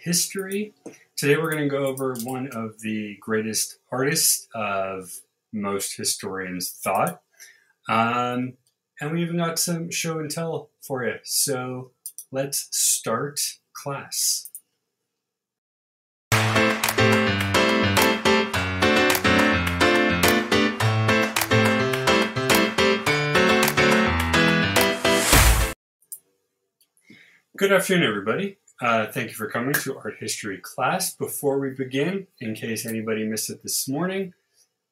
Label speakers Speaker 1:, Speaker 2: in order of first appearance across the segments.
Speaker 1: history. Today we're going to go over one of the greatest artists of most historians' thought. Um, and we even got some show and tell for you. So let's start class. Good afternoon, everybody. Uh, thank you for coming to art history class. Before we begin, in case anybody missed it this morning,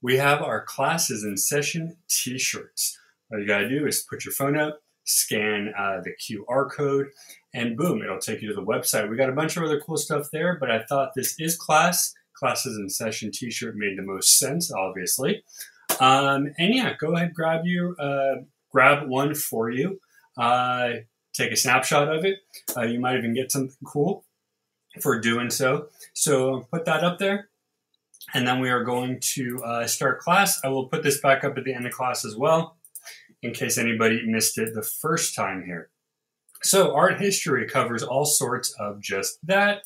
Speaker 1: we have our classes in session t-shirts. All you gotta do is put your phone up, scan uh, the QR code, and boom, it'll take you to the website. We got a bunch of other cool stuff there, but I thought this is class. Classes in session t-shirt made the most sense, obviously. Um, and yeah, go ahead, grab you, uh, grab one for you. Uh, take a snapshot of it. Uh, you might even get something cool for doing so. So put that up there. And then we are going to uh, start class. I will put this back up at the end of class as well, in case anybody missed it the first time here. So art history covers all sorts of just that.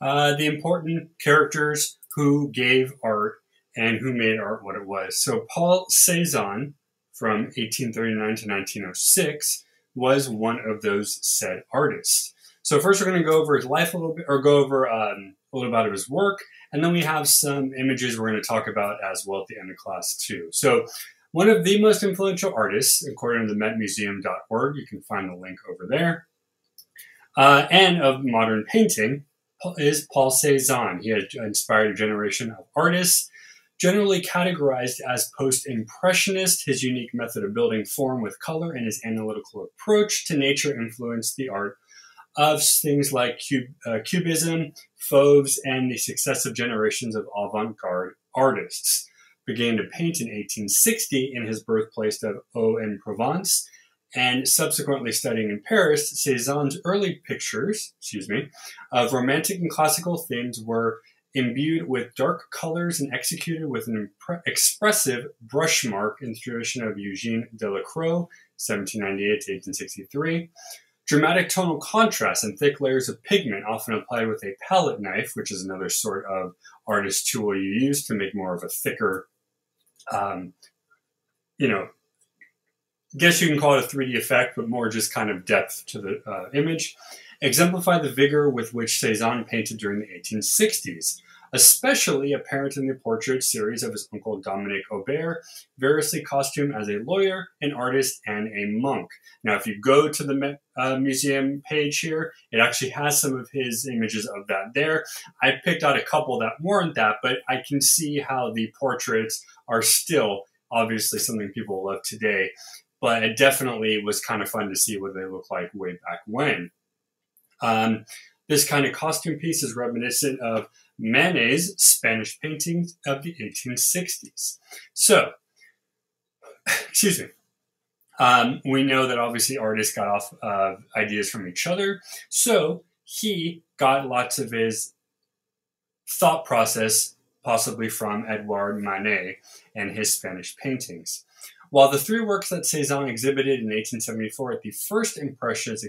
Speaker 1: Uh, the important characters who gave art and who made art what it was. So Paul Cézanne from 1839 to 1906 was one of those said artists. So first we're going to go over his life a little bit, or go over um, a little about his work, and then we have some images we're going to talk about as well at the end of class too. So one of the most influential artists, according to the metmuseum.org, you can find the link over there, uh, and of modern painting is Paul Cézanne. He had inspired a generation of artists Generally categorized as post impressionist, his unique method of building form with color and his analytical approach to nature influenced the art of things like uh, Cubism, Fauves, and the successive generations of avant garde artists. Began to paint in 1860 in his birthplace of Aix-en-Provence, and subsequently studying in Paris, Cézanne's early pictures, excuse me, of romantic and classical themes were imbued with dark colors and executed with an impre- expressive brush mark in the tradition of Eugene Delacroix, 1798 to 1863. Dramatic tonal contrast and thick layers of pigment, often applied with a palette knife, which is another sort of artist tool you use to make more of a thicker, um, you know, guess you can call it a 3D effect, but more just kind of depth to the uh, image exemplify the vigor with which Cézanne painted during the 1860s, especially apparent in the portrait series of his uncle Dominique Aubert, variously costumed as a lawyer, an artist, and a monk. Now, if you go to the uh, museum page here, it actually has some of his images of that there. I picked out a couple that weren't that, but I can see how the portraits are still obviously something people love today. But it definitely was kind of fun to see what they look like way back when. Um, this kind of costume piece is reminiscent of Manet's Spanish paintings of the 1860s. So, excuse me. Um, we know that obviously artists got off uh, ideas from each other. So he got lots of his thought process possibly from Edouard Manet and his Spanish paintings. While the three works that Cézanne exhibited in 1874 at the first Impressionist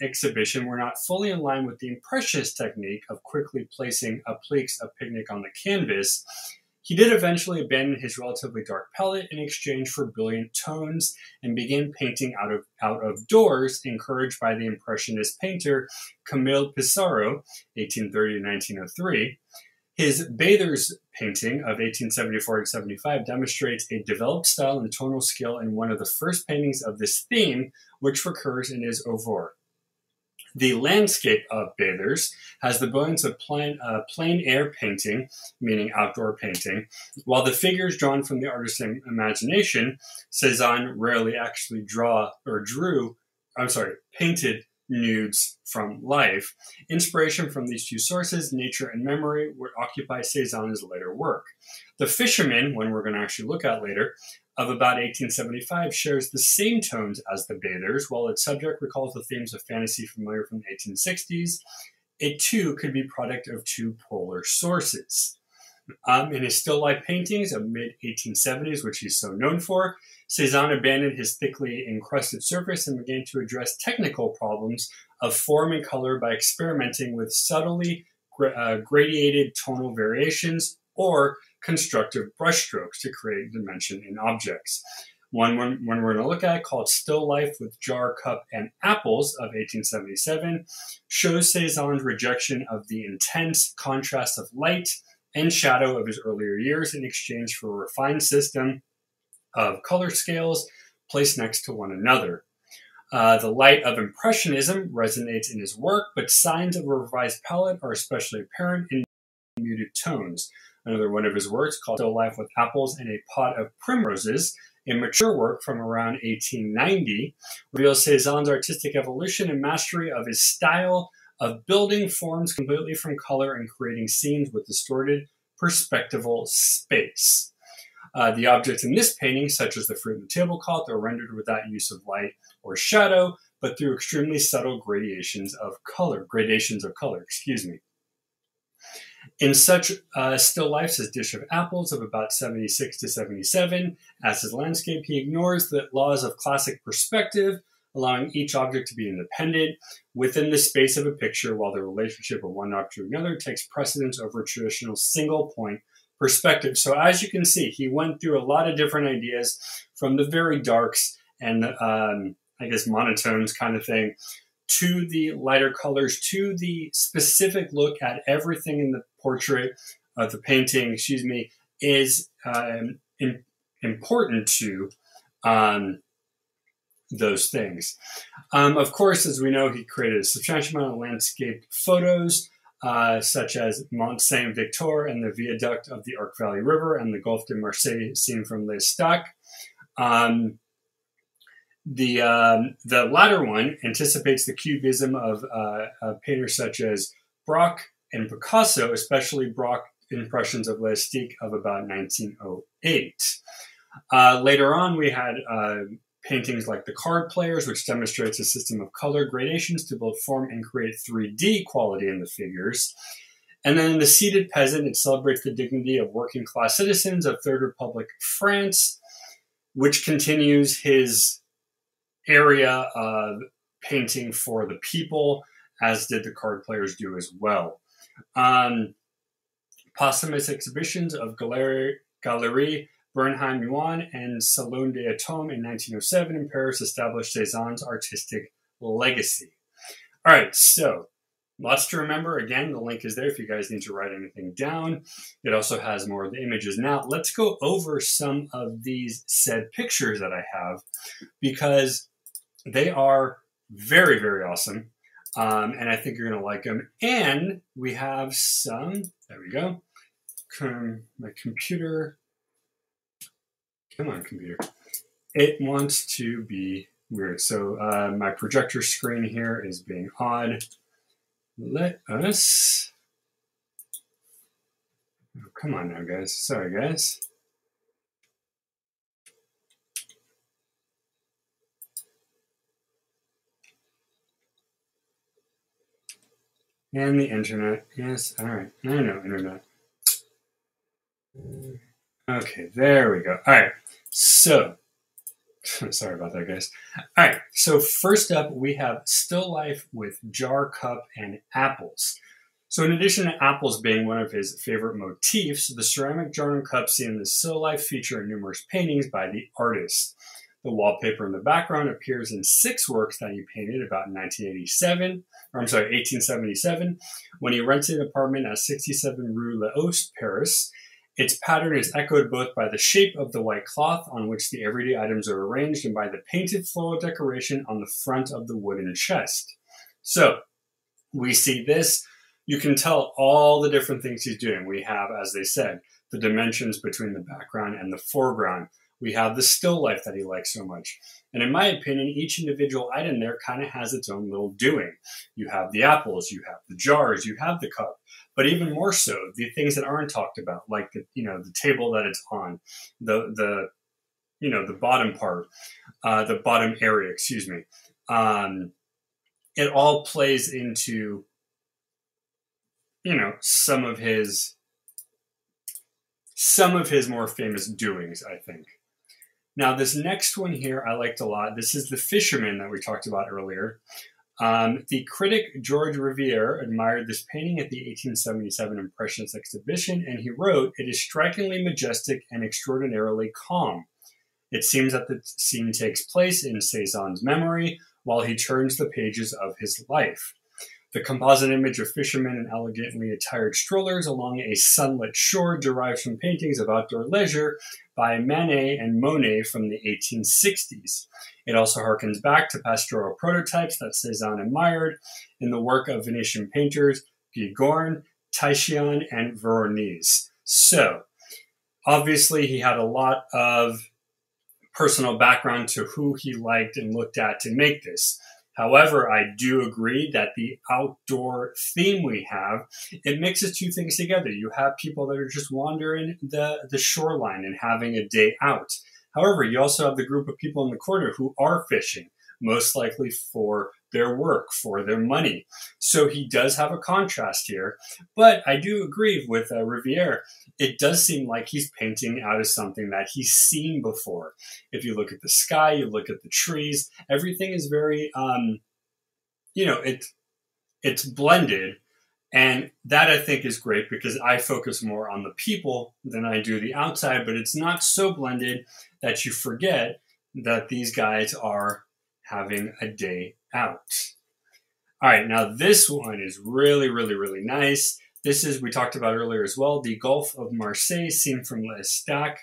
Speaker 1: exhibition were not fully in line with the Impressionist technique of quickly placing appliques of pigment on the canvas, he did eventually abandon his relatively dark palette in exchange for brilliant tones and began painting out of out of doors, encouraged by the Impressionist painter Camille Pissarro, 1830 1903. His Bathers painting of 1874 75 demonstrates a developed style and tonal skill in one of the first paintings of this theme, which recurs in his oeuvre. The landscape of Bathers has the brilliance of plein, uh, plein air painting, meaning outdoor painting, while the figures drawn from the artist's imagination, Cézanne rarely actually draw or drew, I'm sorry, painted nudes from life. Inspiration from these two sources, nature and memory, would occupy Cézanne's later work. The Fisherman, one we're going to actually look at later, of about 1875 shares the same tones as The Bathers, while its subject recalls the themes of fantasy familiar from the 1860s. It too could be product of two polar sources. Um, in his still life paintings of mid 1870s, which he's so known for, Cézanne abandoned his thickly encrusted surface and began to address technical problems of form and color by experimenting with subtly uh, gradiated tonal variations or constructive brushstrokes to create dimension in objects. One, one, one we're going to look at called Still Life with Jar, Cup, and Apples of 1877 shows Cezanne's rejection of the intense contrast of light and shadow of his earlier years in exchange for a refined system of color scales placed next to one another. Uh, the light of Impressionism resonates in his work, but signs of a revised palette are especially apparent in muted tones. Another one of his works, called Still Life with Apples and a Pot of Primroses, a mature work from around 1890, reveals Cezanne's artistic evolution and mastery of his style of building forms completely from color and creating scenes with distorted perspectival space. Uh, the objects in this painting, such as the fruit and the tablecloth, are rendered without use of light or shadow, but through extremely subtle gradations of color. Gradations of color, excuse me. In such uh, still lifes as Dish of Apples of about 76 to 77, as his landscape, he ignores the laws of classic perspective, allowing each object to be independent within the space of a picture, while the relationship of one object to another takes precedence over traditional single point perspective. So as you can see, he went through a lot of different ideas from the very darks and um, I guess monotones kind of thing to the lighter colors to the specific look at everything in the portrait of the painting, excuse me, is um, in, important to um, those things. Um, of course, as we know, he created a substantial amount of landscape photos, uh, such as Mont Sainte-Victoire and the viaduct of the Arc Valley River and the Gulf de Marseille seen from L'Estaque. Um, the um, the latter one anticipates the cubism of, uh, of painters such as Braque and Picasso, especially Braque impressions of L'Estaque of about 1908. Uh, later on, we had uh, paintings like the card players, which demonstrates a system of color gradations to both form and create 3D quality in the figures. And then the seated peasant, it celebrates the dignity of working class citizens of Third Republic France, which continues his area of painting for the people, as did the card players do as well. Um, posthumous exhibitions of Galerie, Galerie Bernheim Jeune and Salon d'Automne in 1907 in Paris established Cezanne's artistic legacy. All right, so lots to remember. Again, the link is there if you guys need to write anything down. It also has more of the images. Now, let's go over some of these said pictures that I have because they are very, very awesome. Um, and I think you're going to like them. And we have some, there we go. My computer, come on, computer. It wants to be weird. So uh, my projector screen here is being odd. Let us, oh, come on now, guys. Sorry, guys. And the internet. Yes, all right. I know internet. Okay, there we go. All right. So, sorry about that, guys. All right. So, first up, we have Still Life with Jar, Cup, and Apples. So, in addition to apples being one of his favorite motifs, the ceramic jar and cup seen in the Still Life feature in numerous paintings by the artist. The wallpaper in the background appears in six works that he painted about 1987, or I'm sorry, 1877, when he rented an apartment at 67 Rue Laoste, Paris. Its pattern is echoed both by the shape of the white cloth on which the everyday items are arranged and by the painted floral decoration on the front of the wooden chest. So, we see this. You can tell all the different things he's doing. We have, as they said, the dimensions between the background and the foreground we have the still life that he likes so much. And in my opinion, each individual item there kind of has its own little doing. You have the apples, you have the jars, you have the cup, but even more so, the things that aren't talked about, like the you know the table that it's on, the the you know the bottom part, uh, the bottom area, excuse me. Um, it all plays into you know some of his some of his more famous doings, I think. Now, this next one here I liked a lot. This is the fisherman that we talked about earlier. Um, the critic George Riviere admired this painting at the 1877 Impressionist exhibition, and he wrote, It is strikingly majestic and extraordinarily calm. It seems that the scene takes place in Cezanne's memory while he turns the pages of his life. The composite image of fishermen and elegantly attired strollers along a sunlit shore derives from paintings of outdoor leisure by Manet and Monet from the 1860s. It also harkens back to pastoral prototypes that Cezanne admired in the work of Venetian painters Giorgione, Titian, and Veronese. So, obviously, he had a lot of personal background to who he liked and looked at to make this. However, I do agree that the outdoor theme we have, it mixes two things together. You have people that are just wandering the, the shoreline and having a day out. However, you also have the group of people in the corner who are fishing, most likely for their work, for their money. So he does have a contrast here. But I do agree with uh, Riviere. It does seem like he's painting out of something that he's seen before. If you look at the sky, you look at the trees, everything is very, um, you know, it, it's blended. And that I think is great because I focus more on the people than I do the outside, but it's not so blended that you forget that these guys are having a day out. All right, now this one is really, really, really nice. This is, we talked about earlier as well, the Gulf of Marseille seen from L'Estaque.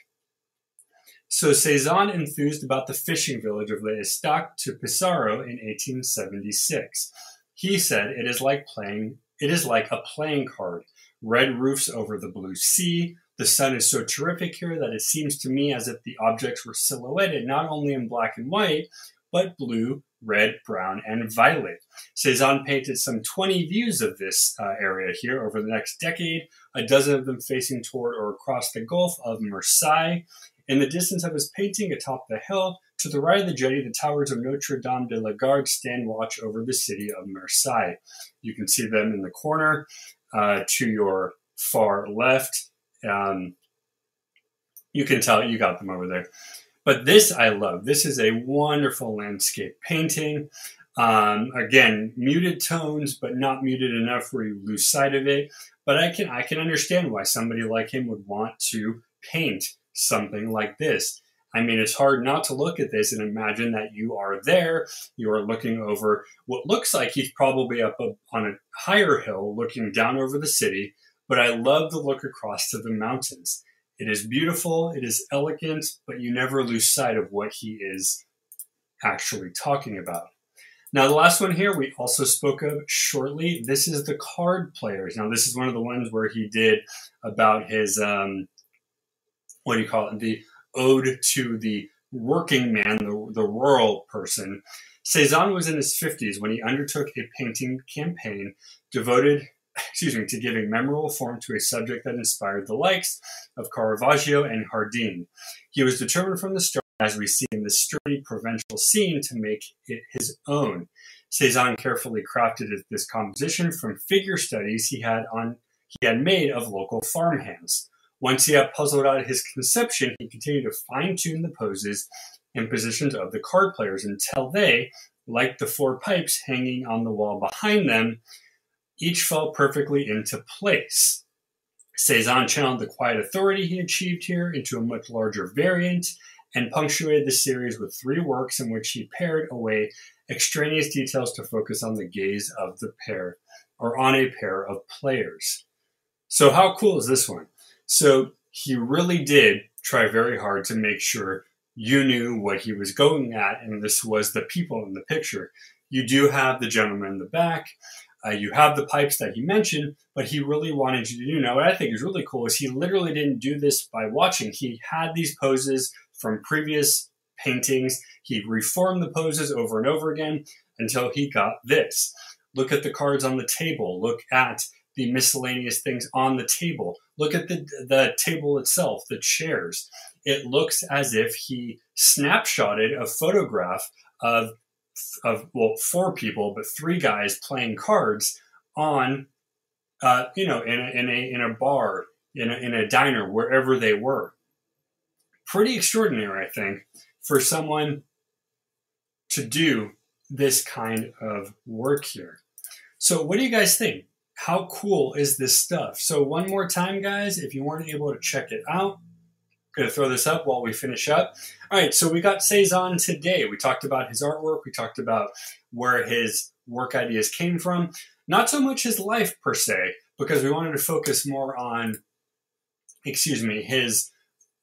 Speaker 1: So Cezanne enthused about the fishing village of L'Estaque to Pissarro in 1876. He said, it is like playing, it is like a playing card. Red roofs over the blue sea. The sun is so terrific here that it seems to me as if the objects were silhouetted not only in black and white, but blue, red, brown, and violet. Cezanne painted some 20 views of this uh, area here over the next decade, a dozen of them facing toward or across the Gulf of Marseille. In the distance of his painting atop the hill, to the right of the jetty, the towers of Notre Dame de la Garde stand watch over the city of Marseille. You can see them in the corner uh, to your far left. Um, you can tell you got them over there. But this I love. This is a wonderful landscape painting. Um, again, muted tones, but not muted enough where you lose sight of it. But I can I can understand why somebody like him would want to paint something like this. I mean, it's hard not to look at this and imagine that you are there. You are looking over what looks like he's probably up on a higher hill looking down over the city. But I love the look across to the mountains. It is beautiful, it is elegant, but you never lose sight of what he is actually talking about. Now, the last one here we also spoke of shortly. This is the card players. Now, this is one of the ones where he did about his, um, what do you call it? The ode to the working man, the, the rural person. Cezanne was in his 50s when he undertook a painting campaign devoted excuse me, to giving memorable form to a subject that inspired the likes of Caravaggio and Hardin. He was determined from the start, as we see in the sturdy provincial scene, to make it his own. Cezanne carefully crafted this composition from figure studies he had on he had made of local farmhands. Once he had puzzled out his conception, he continued to fine-tune the poses and positions of the card players until they, like the four pipes hanging on the wall behind them, each fell perfectly into place. Cezanne channeled the quiet authority he achieved here into a much larger variant and punctuated the series with three works in which he pared away extraneous details to focus on the gaze of the pair or on a pair of players. So, how cool is this one? So, he really did try very hard to make sure you knew what he was going at, and this was the people in the picture. You do have the gentleman in the back. Uh, you have the pipes that he mentioned, but he really wanted you to do. Now, what I think is really cool is he literally didn't do this by watching. He had these poses from previous paintings. He reformed the poses over and over again until he got this. Look at the cards on the table. Look at the miscellaneous things on the table. Look at the, the table itself, the chairs. It looks as if he snapshotted a photograph of of well four people, but three guys playing cards on, uh, you know, in a, in a in a bar, in a, in a diner, wherever they were. Pretty extraordinary, I think, for someone to do this kind of work here. So, what do you guys think? How cool is this stuff? So, one more time, guys, if you weren't able to check it out, I'm gonna throw this up while we finish up. All right, so we got Cezanne today. We talked about his artwork, we talked about where his work ideas came from, not so much his life per se, because we wanted to focus more on, excuse me, his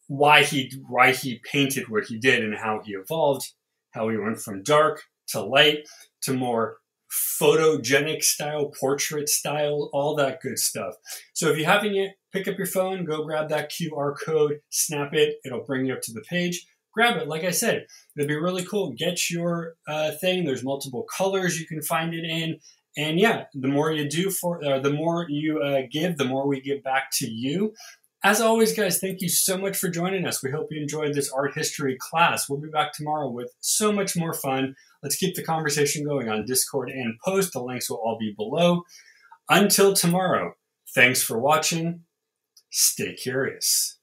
Speaker 1: why he why he painted what he did and how he evolved, how he went from dark to light to more photogenic style, portrait style, all that good stuff. So if you haven't yet, pick up your phone, go grab that QR code, snap it, it'll bring you up to the page. Grab it. Like I said, it'll be really cool. Get your uh, thing. There's multiple colors you can find it in. And yeah, the more you do for, uh, the more you uh, give, the more we give back to you. As always, guys, thank you so much for joining us. We hope you enjoyed this art history class. We'll be back tomorrow with so much more fun. Let's keep the conversation going on Discord and post. The links will all be below. Until tomorrow, thanks for watching. Stay curious.